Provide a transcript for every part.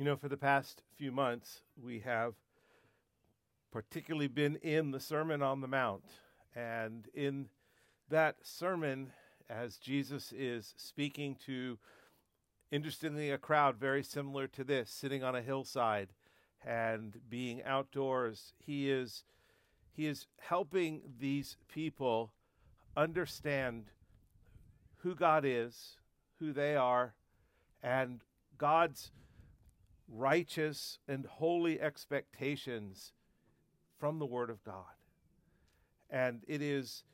You know, for the past few months, we have particularly been in the Sermon on the Mount. And in that sermon, as Jesus is speaking to, interestingly, a crowd very similar to this, sitting on a hillside and being outdoors, he is, he is helping these people understand who God is, who they are, and God's righteous and holy expectations from the Word of God. And it is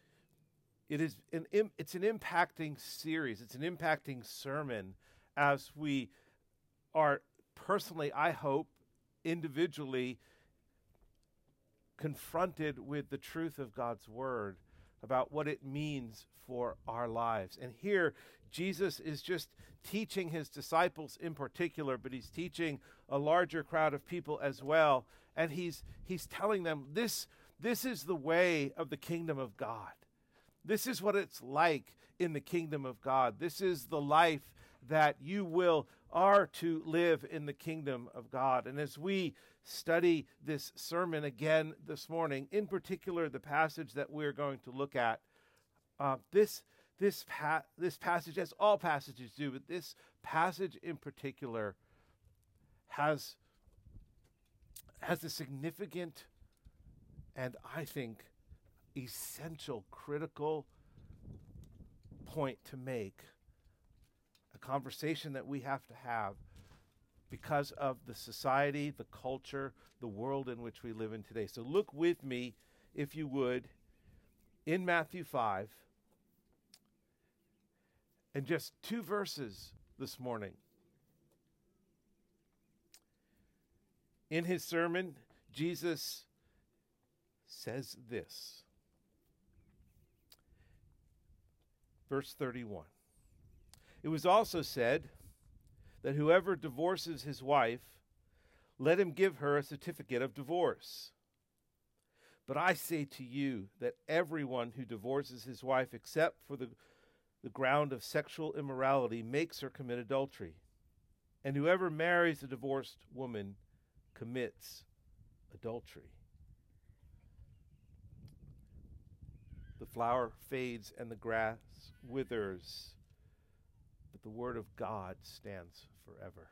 it is an it's an impacting series. It's an impacting sermon as we are personally, I hope, individually confronted with the truth of God's word about what it means for our lives. And here, Jesus is just teaching his disciples in particular, but he's teaching a larger crowd of people as well. And he's, he's telling them this, this is the way of the kingdom of God. This is what it's like in the kingdom of God. This is the life that you will are to live in the kingdom of God. And as we study this sermon again this morning, in particular the passage that we're going to look at, uh, this this pa- this passage, as all passages do, but this passage in particular has has a significant and I think essential, critical point to make conversation that we have to have because of the society, the culture, the world in which we live in today. So look with me, if you would, in Matthew 5, and just two verses this morning. In his sermon, Jesus says this. Verse 31. It was also said that whoever divorces his wife, let him give her a certificate of divorce. But I say to you that everyone who divorces his wife except for the, the ground of sexual immorality makes her commit adultery. And whoever marries a divorced woman commits adultery. The flower fades and the grass withers, the word of God stands forever.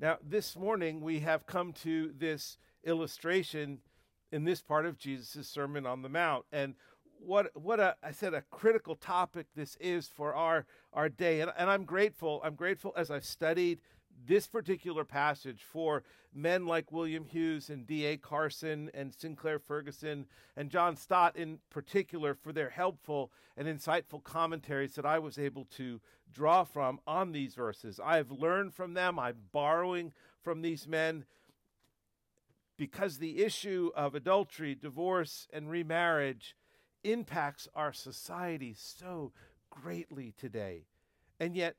Now, this morning we have come to this illustration in this part of Jesus' Sermon on the Mount. And what what a, I said a critical topic this is for our our day and, and I'm grateful I'm grateful as I've studied this particular passage for men like William Hughes and D.A. Carson and Sinclair Ferguson and John Stott in particular for their helpful and insightful commentaries that I was able to draw from on these verses. I have learned from them, I'm borrowing from these men because the issue of adultery, divorce, and remarriage impacts our society so greatly today. And yet,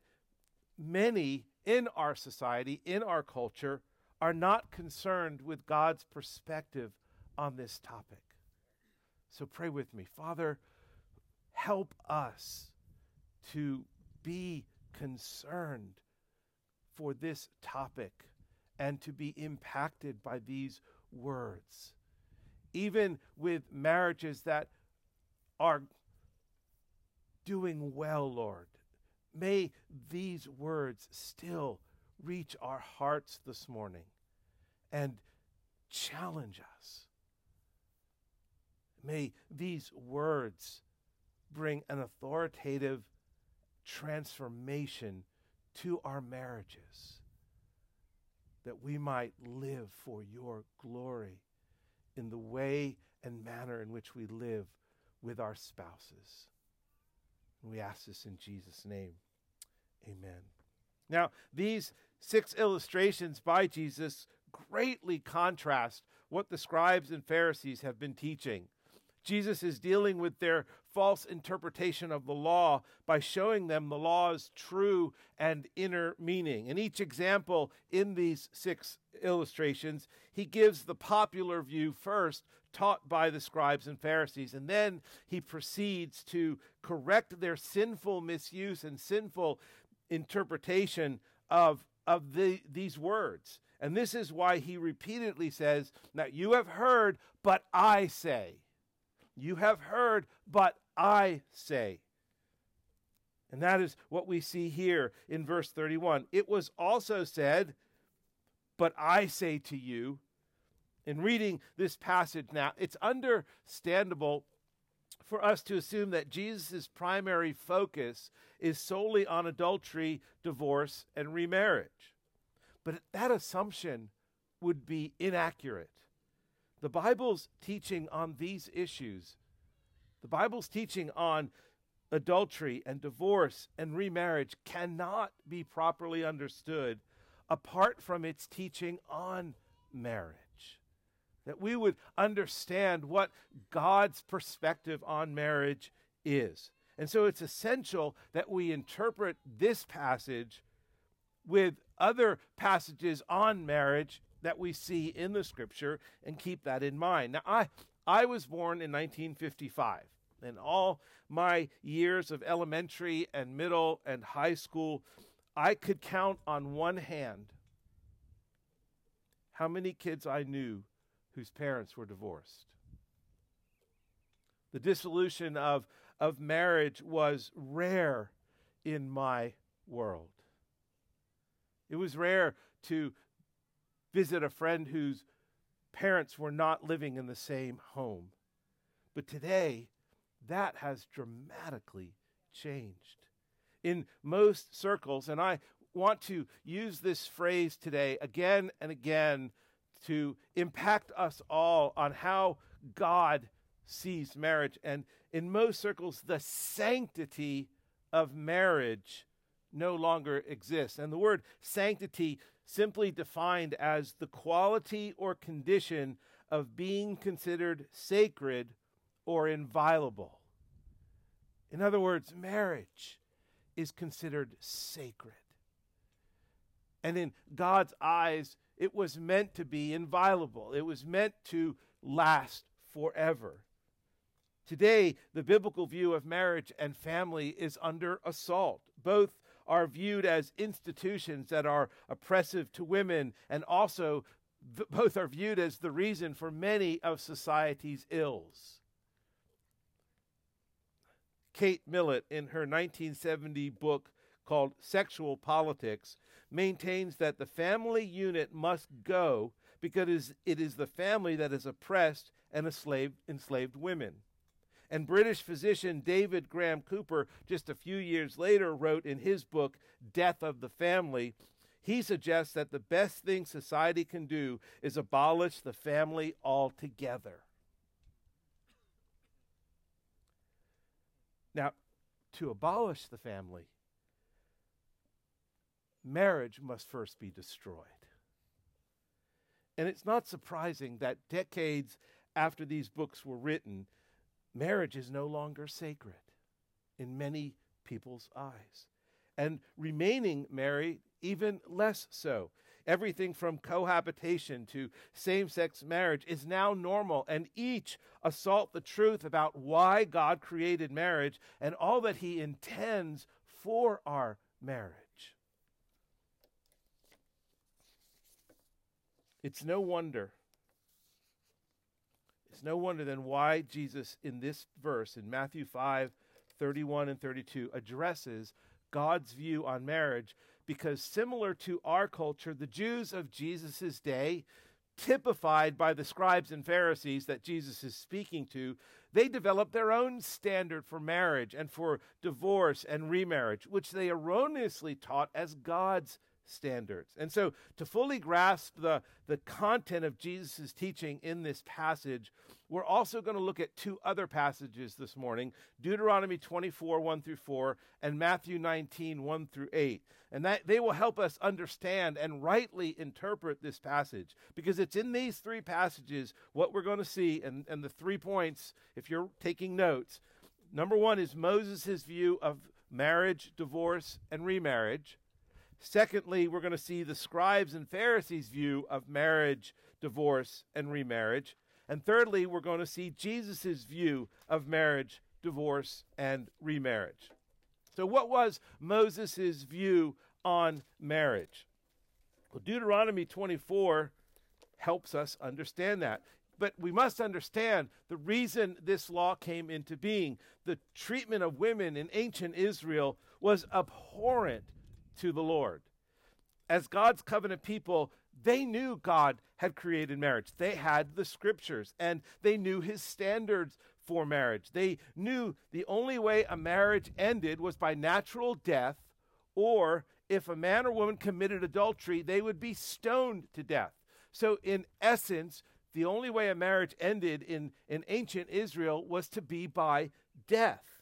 many in our society, in our culture, are not concerned with God's perspective on this topic. So pray with me. Father, help us to be concerned for this topic and to be impacted by these words. Even with marriages that are doing well, Lord, May these words still reach our hearts this morning and challenge us. May these words bring an authoritative transformation to our marriages that we might live for your glory in the way and manner in which we live with our spouses. We ask this in Jesus' name. Amen. Now, these six illustrations by Jesus greatly contrast what the scribes and Pharisees have been teaching. Jesus is dealing with their false interpretation of the law by showing them the law's true and inner meaning. In each example in these six illustrations, he gives the popular view first, taught by the scribes and Pharisees, and then he proceeds to correct their sinful misuse and sinful interpretation of of the, these words. And this is why he repeatedly says, Now you have heard, but I say. You have heard, but I say. And that is what we see here in verse 31. It was also said, But I say to you, in reading this passage now, it's understandable for us to assume that Jesus' primary focus is solely on adultery, divorce, and remarriage. But that assumption would be inaccurate. The Bible's teaching on these issues, the Bible's teaching on adultery and divorce and remarriage cannot be properly understood apart from its teaching on marriage that we would understand what God's perspective on marriage is. And so it's essential that we interpret this passage with other passages on marriage that we see in the scripture and keep that in mind. Now, I, I was born in 1955, and all my years of elementary and middle and high school, I could count on one hand how many kids I knew whose parents were divorced. The dissolution of, of marriage was rare in my world. It was rare to visit a friend whose parents were not living in the same home. But today, that has dramatically changed. In most circles, and I want to use this phrase today again and again to impact us all on how God sees marriage. And in most circles, the sanctity of marriage no longer exists. And the word sanctity simply defined as the quality or condition of being considered sacred or inviolable. In other words, marriage is considered sacred. And in God's eyes, it was meant to be inviolable, it was meant to last forever. Today, the biblical view of marriage and family is under assault. Both are viewed as institutions that are oppressive to women, and also th- both are viewed as the reason for many of society's ills. Kate Millett, in her 1970 book called Sexual Politics, maintains that the family unit must go because it is the family that has oppressed and enslaved, enslaved women. And British physician David Graham Cooper, just a few years later, wrote in his book, Death of the Family, he suggests that the best thing society can do is abolish the family altogether. Now, to abolish the family marriage must first be destroyed. And it's not surprising that decades after these books were written, marriage is no longer sacred in many people's eyes. And remaining married, even less so. Everything from cohabitation to same sex marriage is now normal, and each assault the truth about why God created marriage and all that He intends for our marriage. It's no wonder. It's no wonder then why Jesus, in this verse, in Matthew 5 31 and 32, addresses God's view on marriage, because similar to our culture, the Jews of Jesus' day, typified by the scribes and Pharisees that Jesus is speaking to, they developed their own standard for marriage and for divorce and remarriage, which they erroneously taught as God's standards. And so, to fully grasp the, the content of Jesus' teaching in this passage, we're also going to look at two other passages this morning Deuteronomy 24, 1 through 4, and Matthew 19, 1 through 8. And that they will help us understand and rightly interpret this passage because it's in these three passages what we're going to see, and, and the three points, if you're taking notes. Number one is Moses' view of marriage, divorce, and remarriage. Secondly, we're going to see the scribes and Pharisees' view of marriage, divorce, and remarriage. And thirdly, we're going to see Jesus' view of marriage, divorce, and remarriage. So, what was Moses' view on marriage? Well, Deuteronomy 24 helps us understand that. But we must understand the reason this law came into being. The treatment of women in ancient Israel was abhorrent to the Lord. As God's covenant people, they knew God had created marriage. They had the scriptures and they knew his standards for marriage. They knew the only way a marriage ended was by natural death, or if a man or woman committed adultery, they would be stoned to death. So, in essence, the only way a marriage ended in, in ancient Israel was to be by death.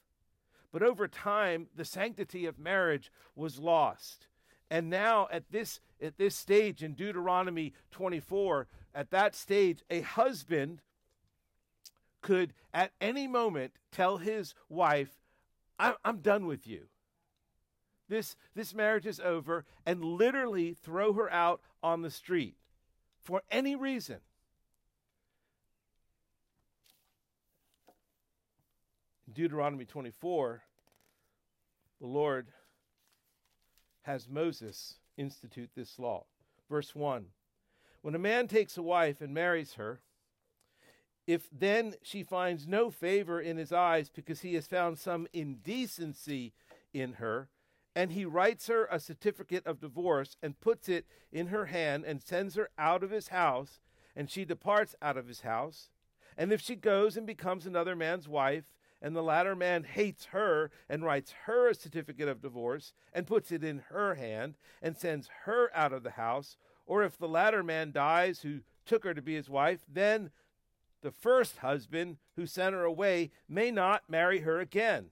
But over time, the sanctity of marriage was lost. And now, at this, at this stage in Deuteronomy 24, at that stage, a husband could at any moment tell his wife, I'm, I'm done with you. This, this marriage is over, and literally throw her out on the street for any reason. Deuteronomy 24, the Lord has Moses institute this law. Verse 1 When a man takes a wife and marries her, if then she finds no favor in his eyes because he has found some indecency in her, and he writes her a certificate of divorce and puts it in her hand and sends her out of his house, and she departs out of his house, and if she goes and becomes another man's wife, and the latter man hates her and writes her a certificate of divorce and puts it in her hand and sends her out of the house, or if the latter man dies who took her to be his wife, then the first husband who sent her away may not marry her again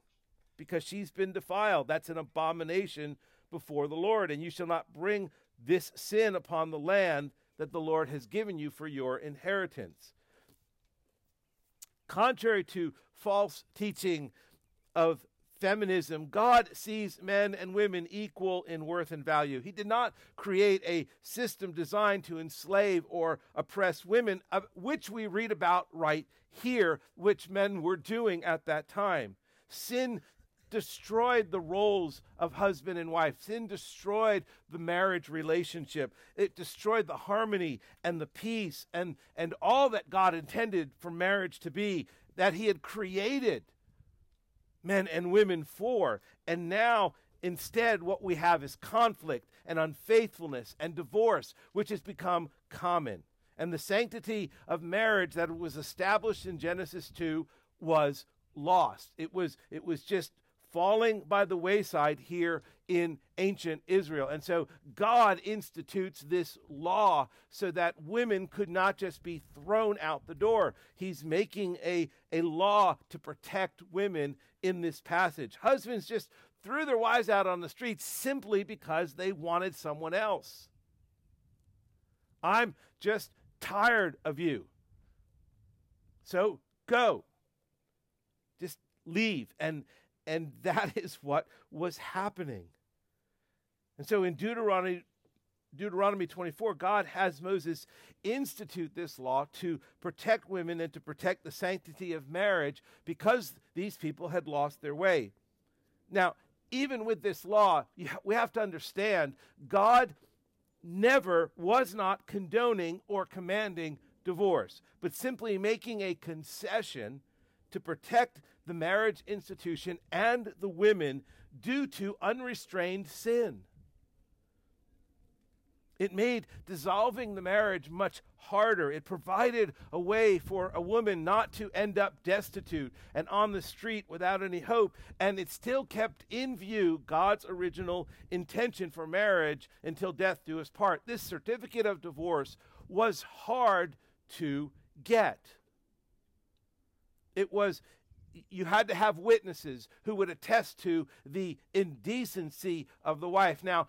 because she's been defiled. That's an abomination before the Lord. And you shall not bring this sin upon the land that the Lord has given you for your inheritance. Contrary to false teaching of feminism, God sees men and women equal in worth and value. He did not create a system designed to enslave or oppress women, uh, which we read about right here, which men were doing at that time. Sin destroyed the roles of husband and wife. Sin destroyed the marriage relationship. It destroyed the harmony and the peace and, and all that God intended for marriage to be, that He had created men and women for. And now, instead, what we have is conflict and unfaithfulness and divorce, which has become common. And the sanctity of marriage that was established in Genesis 2 was lost. It was, it was just falling by the wayside here in ancient Israel. And so God institutes this law so that women could not just be thrown out the door. He's making a, a law to protect women in this passage. Husbands just threw their wives out on the streets simply because they wanted someone else. I'm just tired of you. So go. Just leave. And and that is what was happening. And so in Deuteronomy Deuteronomy 24, God has Moses institute this law to protect women and to protect the sanctity of marriage because these people had lost their way. Now, even with this law, we have to understand God never was not condoning or commanding divorce, but simply making a concession to protect the marriage institution and the women due to unrestrained sin. It made dissolving the marriage much harder. It provided a way for a woman not to end up destitute and on the street without any hope. And it still kept in view God's original intention for marriage until death do us part. This certificate of divorce was hard to get. It was you had to have witnesses who would attest to the indecency of the wife. Now,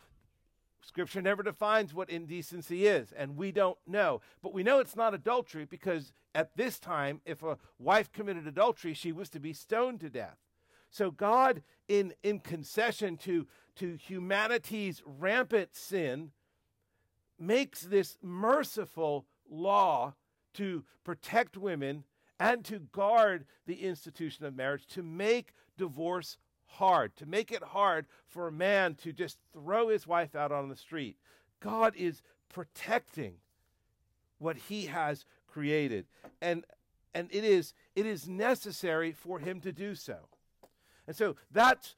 Scripture never defines what indecency is, and we don't know. But we know it's not adultery because at this time, if a wife committed adultery, she was to be stoned to death. So God, in, in concession to, to humanity's rampant sin, makes this merciful law to protect women and to guard the institution of marriage, to make divorce hard, to make it hard for a man to just throw his wife out on the street. God is protecting what he has created. And and it is it is necessary for him to do so. And so that's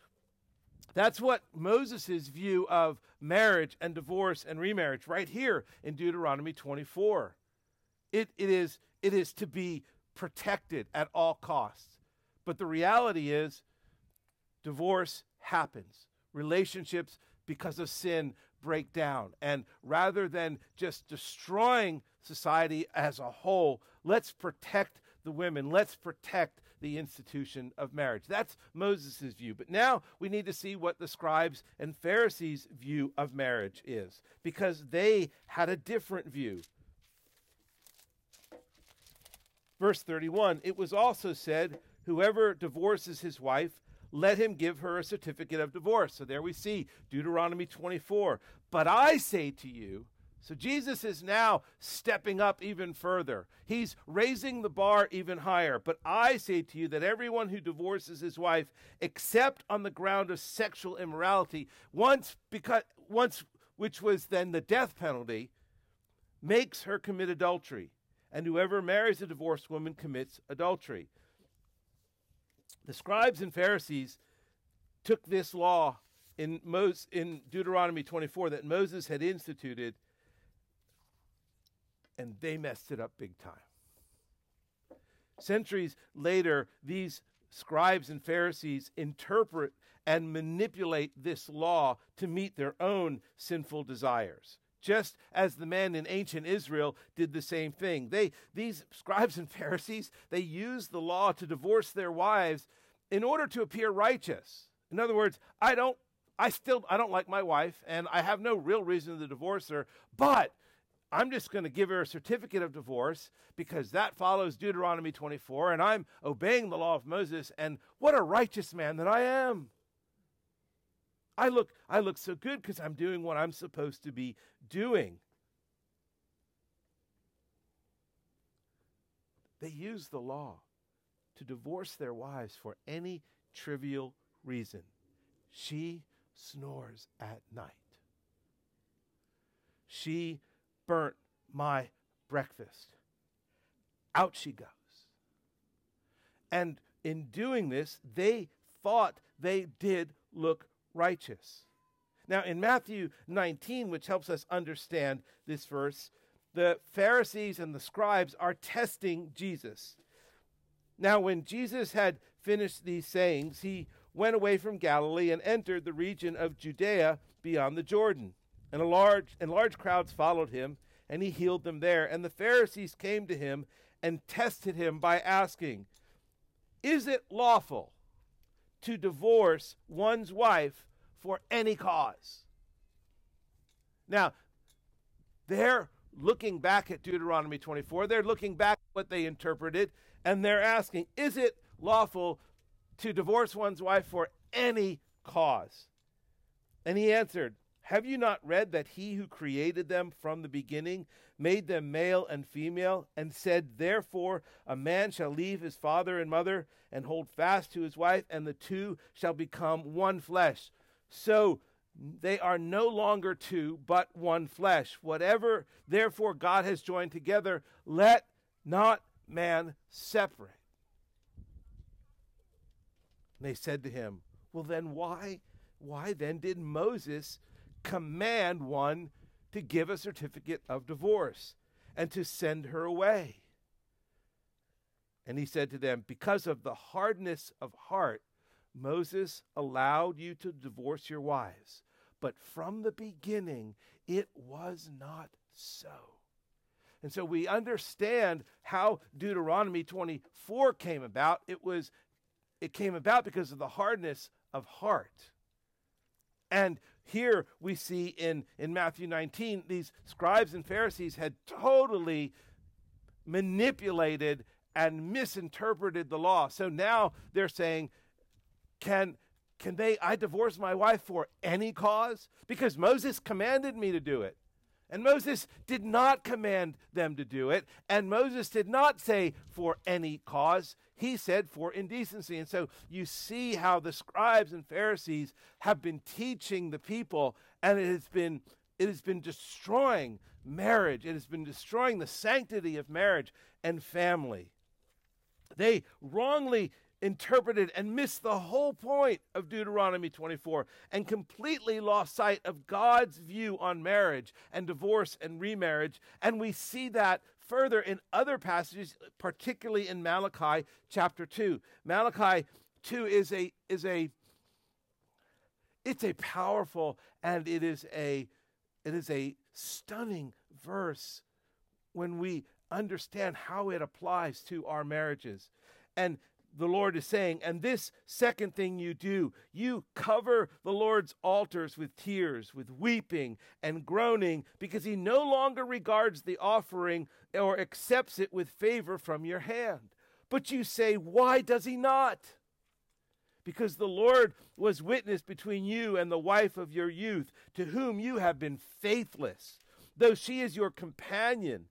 that's what Moses' view of marriage and divorce and remarriage right here in Deuteronomy 24. It, it, is, it is to be protected at all costs. But the reality is, divorce happens. Relationships, because of sin, break down. And rather than just destroying society as a whole, let's protect the women. Let's protect the institution of marriage. That's Moses' view. But now we need to see what the scribes and Pharisees' view of marriage is, because they had a different view. Verse 31 It was also said, Whoever divorces his wife, let him give her a certificate of divorce. So there we see Deuteronomy 24. But I say to you, so Jesus is now stepping up even further. He's raising the bar even higher. But I say to you that everyone who divorces his wife, except on the ground of sexual immorality, once because once which was then the death penalty, makes her commit adultery. And whoever marries a divorced woman commits adultery. The scribes and Pharisees took this law in, in Deuteronomy 24 that Moses had instituted and they messed it up big time. Centuries later, these scribes and Pharisees interpret and manipulate this law to meet their own sinful desires. Just as the men in ancient Israel did the same thing. They, these scribes and Pharisees, they used the law to divorce their wives in order to appear righteous. In other words, I don't, I still, I don't like my wife, and I have no real reason to divorce her, but I'm just going to give her a certificate of divorce because that follows Deuteronomy 24, and I'm obeying the law of Moses, and what a righteous man that I am. I look, I look so good because I'm doing what I'm supposed to be doing. They use the law to divorce their wives for any trivial reason. She snores at night. She burnt my breakfast. Out she goes. And in doing this, they thought they did look righteous. Now, in Matthew 19, which helps us understand this verse, the Pharisees and the scribes are testing Jesus. Now, when Jesus had finished these sayings, he went away from Galilee and entered the region of Judea beyond the Jordan. And a large and large crowds followed him, and he healed them there. And the Pharisees came to him and tested him by asking, Is it lawful to divorce one's wife for any cause? Now, they're looking back at Deuteronomy 24. They're looking back at what they interpreted, and they're asking, Is it lawful to divorce one's wife for any cause? And he answered, have you not read that he who created them from the beginning made them male and female, and said, Therefore a man shall leave his father and mother and hold fast to his wife, and the two shall become one flesh? So they are no longer two, but one flesh. Whatever, therefore, God has joined together, let not man separate. And they said to him, Well, then why? Why then did Moses command one to give a certificate of divorce and to send her away. And he said to them, Because of the hardness of heart, Moses allowed you to divorce your wives. But from the beginning, it was not so. And so we understand how Deuteronomy 24 came about. It was it came about because of the hardness of heart. And here we see in, in Matthew 19, these scribes and Pharisees had totally manipulated and misinterpreted the law. So now they're saying, can, can they, I divorce my wife for any cause? Because Moses commanded me to do it. And Moses did not command them to do it. And Moses did not say for any cause. He said for indecency. And so you see how the scribes and Pharisees have been teaching the people, and it has been it has been destroying marriage, it has been destroying the sanctity of marriage and family. They wrongly interpreted and missed the whole point of Deuteronomy 24 and completely lost sight of God's view on marriage and divorce and remarriage. And we see that further in other passages, particularly in Malachi chapter 2. Malachi 2 is a is a it's a powerful and it is a it is a stunning verse when we understand how it applies to our marriages. And the Lord is saying, and this second thing you do, you cover the Lord's altars with tears, with weeping and groaning, because he no longer regards the offering or accepts it with favor from your hand. But you say, Why does he not? Because the Lord was witness between you and the wife of your youth, to whom you have been faithless, though she is your companion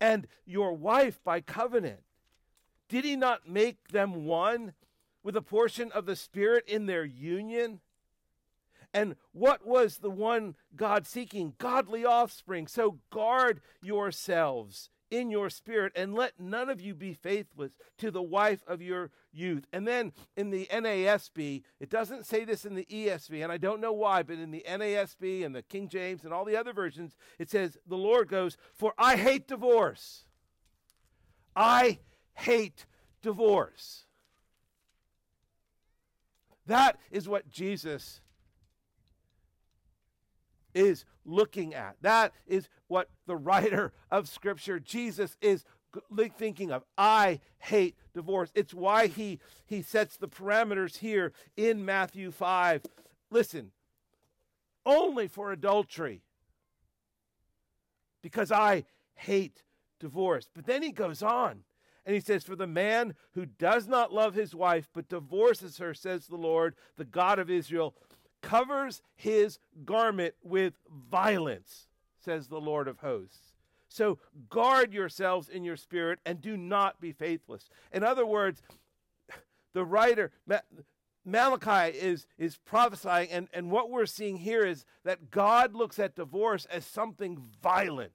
and your wife by covenant. Did he not make them one with a portion of the Spirit in their union? And what was the one God seeking? Godly offspring. So guard yourselves in your spirit and let none of you be faithless to the wife of your youth. And then in the NASB, it doesn't say this in the ESV, and I don't know why, but in the NASB and the King James and all the other versions, it says, The Lord goes, For I hate divorce. I hate divorce. That is what Jesus is looking at. That is what the writer of Scripture, Jesus, is thinking of. I hate divorce. It's why he, he sets the parameters here in Matthew 5. Listen, only for adultery, because I hate divorce. But then he goes on and he says, For the man who does not love his wife but divorces her, says the Lord, the God of Israel, covers his garment with violence, says the Lord of hosts. So guard yourselves in your spirit and do not be faithless. In other words, the writer, Malachi is, is prophesying, and, and what we're seeing here is that God looks at divorce as something violent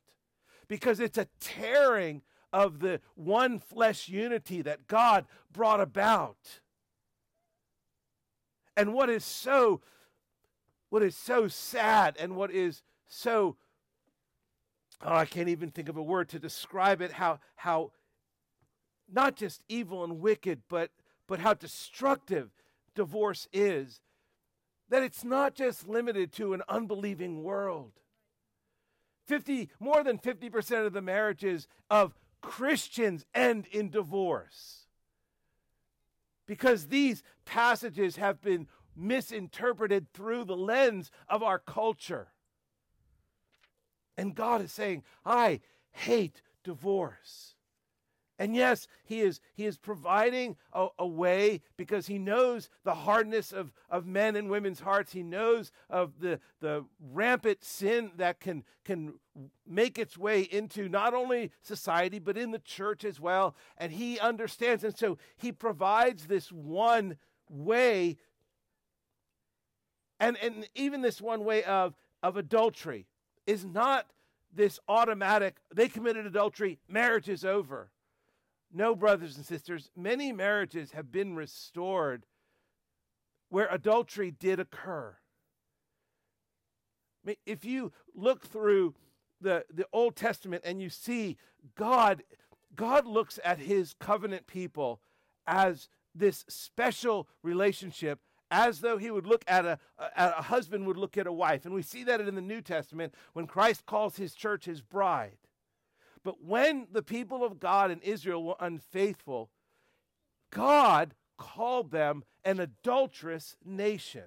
because it's a tearing of the one flesh unity that God brought about. And what is so what is so sad and what is so oh, I can't even think of a word to describe it how how not just evil and wicked but but how destructive divorce is that it's not just limited to an unbelieving world 50 more than 50% of the marriages of Christians end in divorce. Because these passages have been misinterpreted through the lens of our culture. And God is saying, I hate divorce. And yes, he is, he is providing a, a, way because he knows the hardness of, of men and women's hearts. He knows of the, the rampant sin that can, can make its way into not only society, but in the church as well. And he understands. And so he provides this one way, and, and even this one way of, of adultery is not this automatic, they committed adultery, marriage is over no, brothers and sisters, many marriages have been restored where adultery did occur. I mean, if you look through the, the Old Testament and you see God, God looks at his covenant people as this special relationship as though he would look at a, a, a husband would look at a wife. And we see that in the New Testament when Christ calls his church his bride. But when the people of God in Israel were unfaithful, God called them an adulterous nation.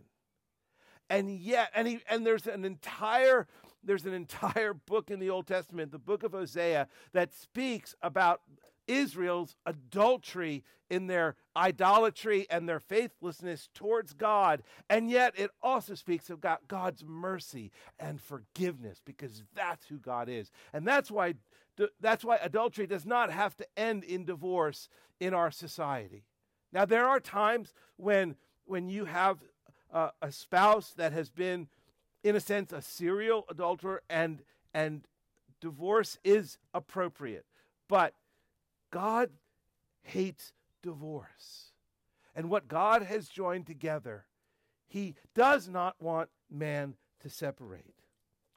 And yet, and he and there's an entire there's an entire book in the Old Testament, the book of Hosea, that speaks about Israel's adultery in their idolatry and their faithlessness towards God. And yet it also speaks of God, God's mercy and forgiveness because that's who God is. And that's why that's why adultery does not have to end in divorce in our society. Now, there are times when, when you have a spouse that has been in a sense, a serial adulterer, and, and divorce is appropriate. But God hates divorce. And what God has joined together, He does not want man to separate.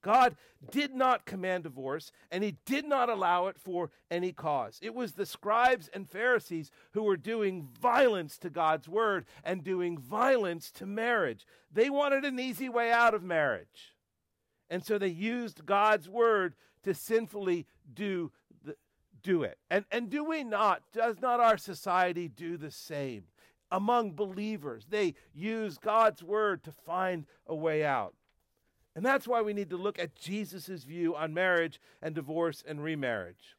God did not command divorce, and he did not allow it for any cause. It was the scribes and Pharisees who were doing violence to God's word and doing violence to marriage. They wanted an easy way out of marriage. And so they used God's word to sinfully do, the, do it. And, and do we not, does not our society do the same? Among believers, they use God's word to find a way out. And that's why we need to look at Jesus' view on marriage and divorce and remarriage.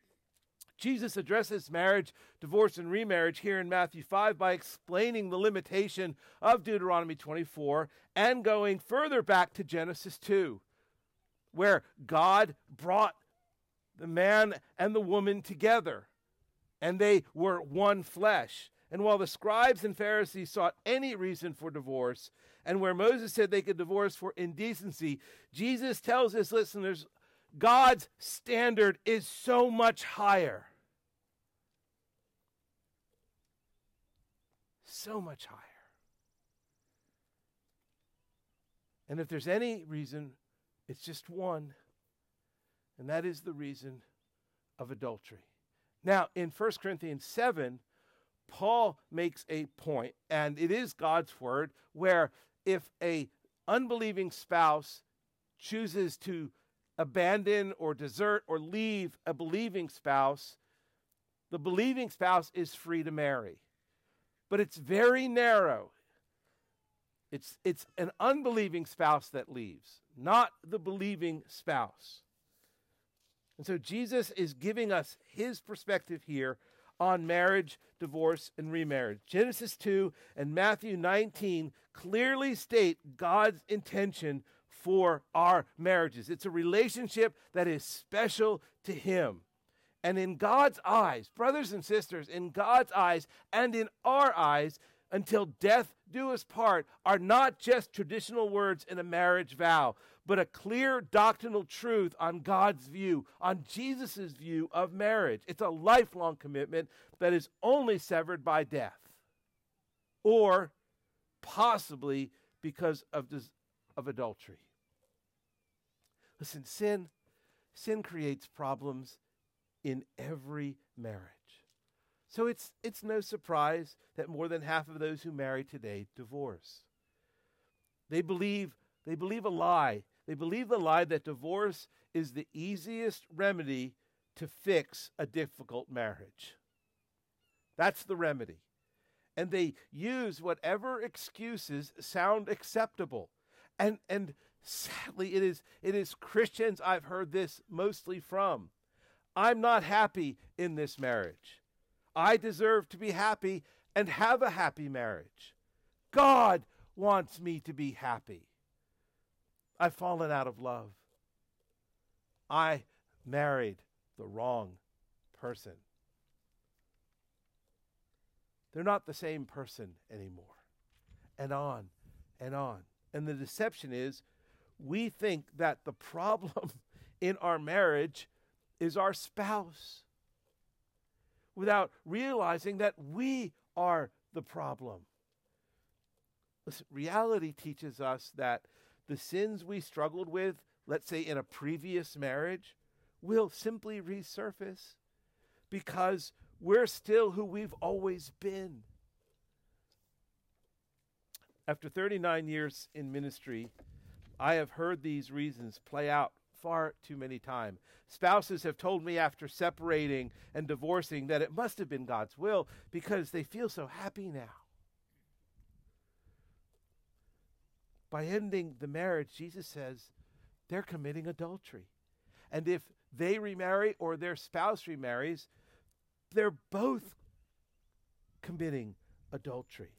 Jesus addresses marriage, divorce, and remarriage here in Matthew 5 by explaining the limitation of Deuteronomy 24 and going further back to Genesis 2, where God brought the man and the woman together, and they were one flesh. And while the scribes and Pharisees sought any reason for divorce, and where Moses said they could divorce for indecency, Jesus tells his listeners God's standard is so much higher. So much higher. And if there's any reason, it's just one, and that is the reason of adultery. Now, in 1 Corinthians 7, Paul makes a point, and it is God's word, where if a unbelieving spouse chooses to abandon or desert or leave a believing spouse, the believing spouse is free to marry. But it's very narrow. It's, it's an unbelieving spouse that leaves, not the believing spouse. And so Jesus is giving us his perspective here on marriage, divorce, and remarriage. Genesis 2 and Matthew 19 clearly state God's intention for our marriages. It's a relationship that is special to Him. And in God's eyes, brothers and sisters, in God's eyes and in our eyes, until death do us part, are not just traditional words in a marriage vow, but a clear doctrinal truth on God's view, on Jesus' view of marriage. It's a lifelong commitment that is only severed by death, or possibly because of, of adultery. Listen, sin, sin creates problems in every marriage. So it's, it's no surprise that more than half of those who marry today divorce. They believe, they believe a lie they believe the lie that divorce is the easiest remedy to fix a difficult marriage. That's the remedy. And they use whatever excuses sound acceptable. And and sadly it is it is Christians I've heard this mostly from. I'm not happy in this marriage. I deserve to be happy and have a happy marriage. God wants me to be happy. I've fallen out of love. I married the wrong person. They're not the same person anymore. And on and on. And the deception is we think that the problem in our marriage is our spouse without realizing that we are the problem. Listen, reality teaches us that the sins we struggled with, let's say in a previous marriage, will simply resurface because we're still who we've always been. After 39 years in ministry, I have heard these reasons play out far too many times. Spouses have told me after separating and divorcing that it must have been God's will because they feel so happy now. By ending the marriage, Jesus says they're committing adultery. And if they remarry or their spouse remarries, they're both committing adultery.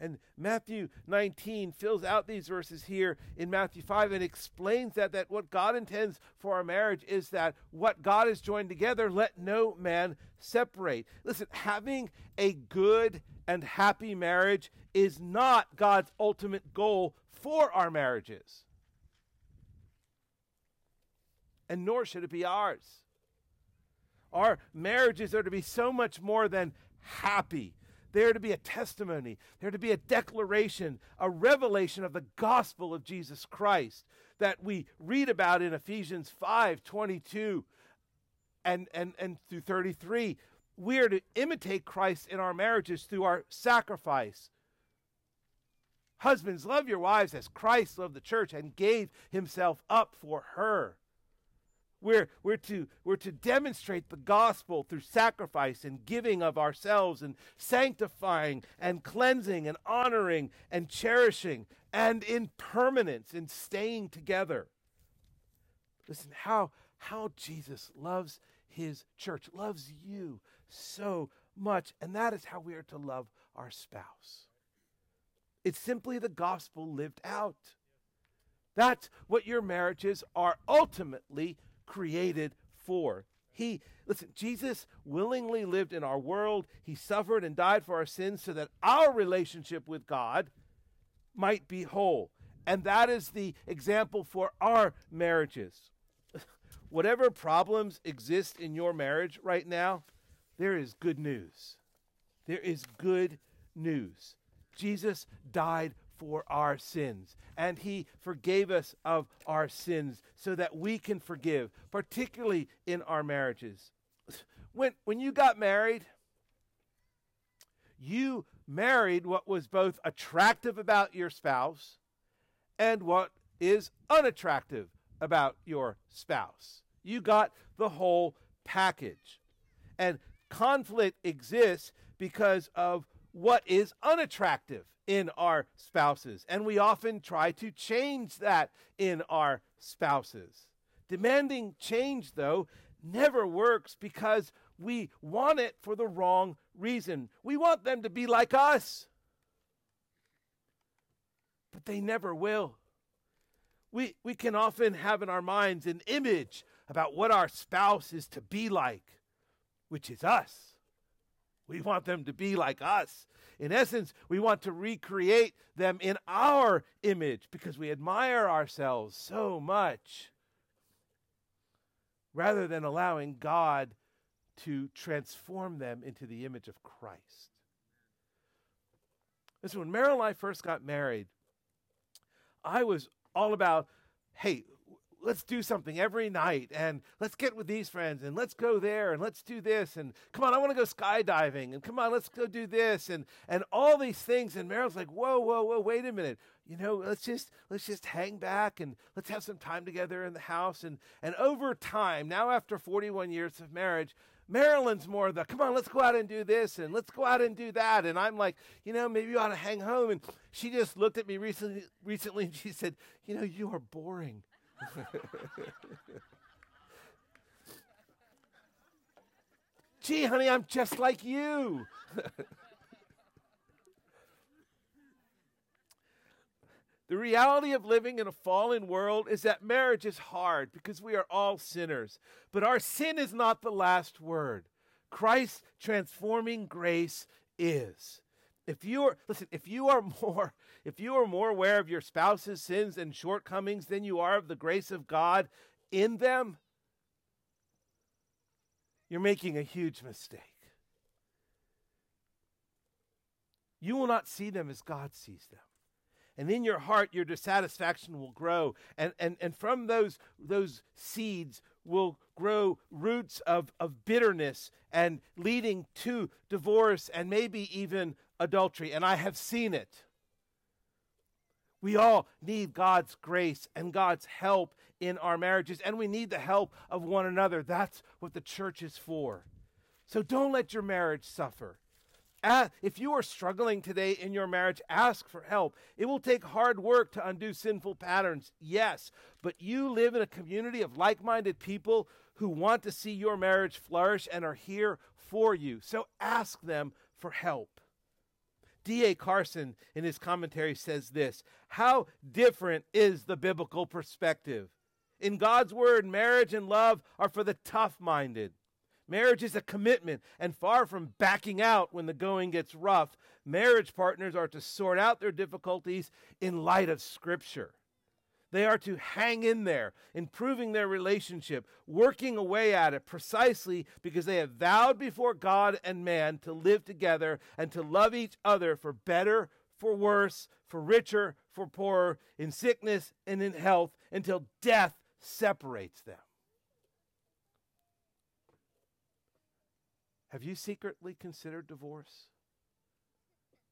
And Matthew 19 fills out these verses here in Matthew 5 and explains that, that what God intends for our marriage is that what God has joined together, let no man separate. Listen, having a good and happy marriage is not God's ultimate goal for our marriages. and nor should it be ours. Our marriages are to be so much more than happy. They're to be a testimony. They're to be a declaration, a revelation of the gospel of Jesus Christ that we read about in Ephesians 5 22 and, and, and through 33. We are to imitate Christ in our marriages through our sacrifice. Husbands, love your wives as Christ loved the church and gave himself up for her. We're, we're, to, we're to demonstrate the gospel through sacrifice and giving of ourselves and sanctifying and cleansing and honoring and cherishing and in permanence in staying together. Listen, how, how Jesus loves his church, loves you so much. And that is how we are to love our spouse. It's simply the gospel lived out. That's what your marriages are ultimately created for. He, listen, Jesus willingly lived in our world. He suffered and died for our sins so that our relationship with God might be whole. And that is the example for our marriages. Whatever problems exist in your marriage right now, there is good news. There is good news. Jesus died for our sins. And he forgave us of our sins so that we can forgive, particularly in our marriages. When, when you got married, you married what was both attractive about your spouse and what is unattractive about your spouse. You got the whole package. And conflict exists because of what is unattractive in our spouses. And we often try to change that in our spouses. Demanding change, though, never works because we want it for the wrong reason. We want them to be like us, but they never will. We, we can often have in our minds an image about what our spouse is to be like, which is us. We want them to be like us. In essence, we want to recreate them in our image because we admire ourselves so much rather than allowing God to transform them into the image of Christ. Listen, when Meryl and I first got married, I was all about, hey, let's do something every night and let's get with these friends and let's go there and let's do this and come on i want to go skydiving and come on let's go do this and and all these things and meryl's like whoa whoa whoa wait a minute you know let's just let's just hang back and let's have some time together in the house and and over time now after 41 years of marriage Marilyn's more the, come on, let's go out and do this and let's go out and do that. And I'm like, you know, maybe you ought to hang home. And she just looked at me recently, recently and she said, you know, you are boring. Gee, honey, I'm just like you. the reality of living in a fallen world is that marriage is hard because we are all sinners. But our sin is not the last word. Christ's transforming grace is. If you are listen, if you are more if you are more aware of your spouse's sins and shortcomings than you are of the grace of God in them, you're making a huge mistake. You will not see them as God sees them. And in your heart, your dissatisfaction will grow. And, and, and from those, those seeds will grow roots of, of bitterness and leading to divorce and maybe even adultery, and I have seen it. We all need God's grace and God's help in our marriages, and we need the help of one another. That's what the church is for. So don't let your marriage suffer. if you are struggling today in your marriage, ask for help. It will take hard work to undo sinful patterns, yes, but you live in a community of like minded people who want to see your marriage flourish and are here for you. So ask them for help. D.A. Carson, in his commentary, says this How different is the biblical perspective? In God's word, marriage and love are for the tough minded. Marriage is a commitment, and far from backing out when the going gets rough, marriage partners are to sort out their difficulties in light of Scripture. They are to hang in there, improving their relationship, working away at it precisely because they have vowed before God and man to live together and to love each other for better, for worse, for richer, for poorer, in sickness and in health, until death separates them. Have you secretly considered divorce?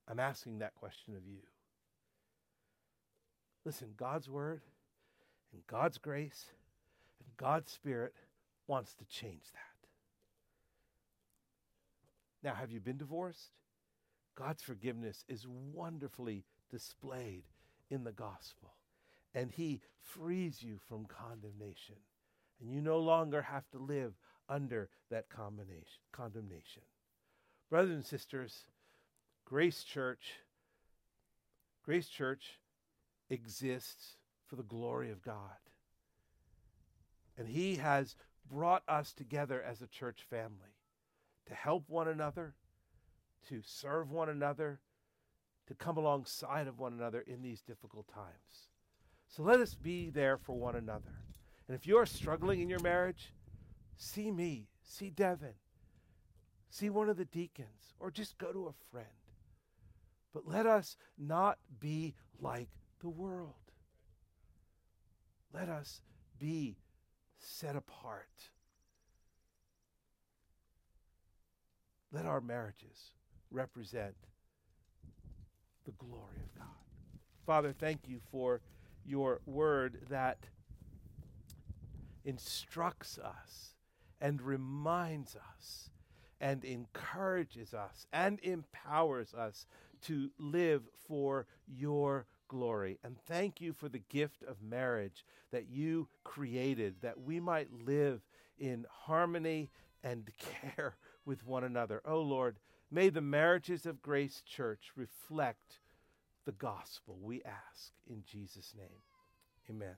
I'm asking that question of you. Listen, God's word and God's grace and God's spirit wants to change that. Now, have you been divorced? God's forgiveness is wonderfully displayed in the gospel, and He frees you from condemnation, and you no longer have to live under that condemnation. Brothers and sisters, Grace Church, Grace Church exists for the glory of God. And He has brought us together as a church family to help one another, to serve one another, to come alongside of one another in these difficult times. So let us be there for one another. And if you're struggling in your marriage, see me, see Devin, see one of the deacons, or just go to a friend. But let us not be like the world. Let us be set apart. Let our marriages represent the glory of God. Father, thank you for your word that instructs us and reminds us and encourages us and empowers us to live for your glory. And thank you for the gift of marriage that you created, that we might live in harmony and care with one another. Oh Lord, may the marriages of Grace Church reflect the gospel, we ask in Jesus' name. Amen.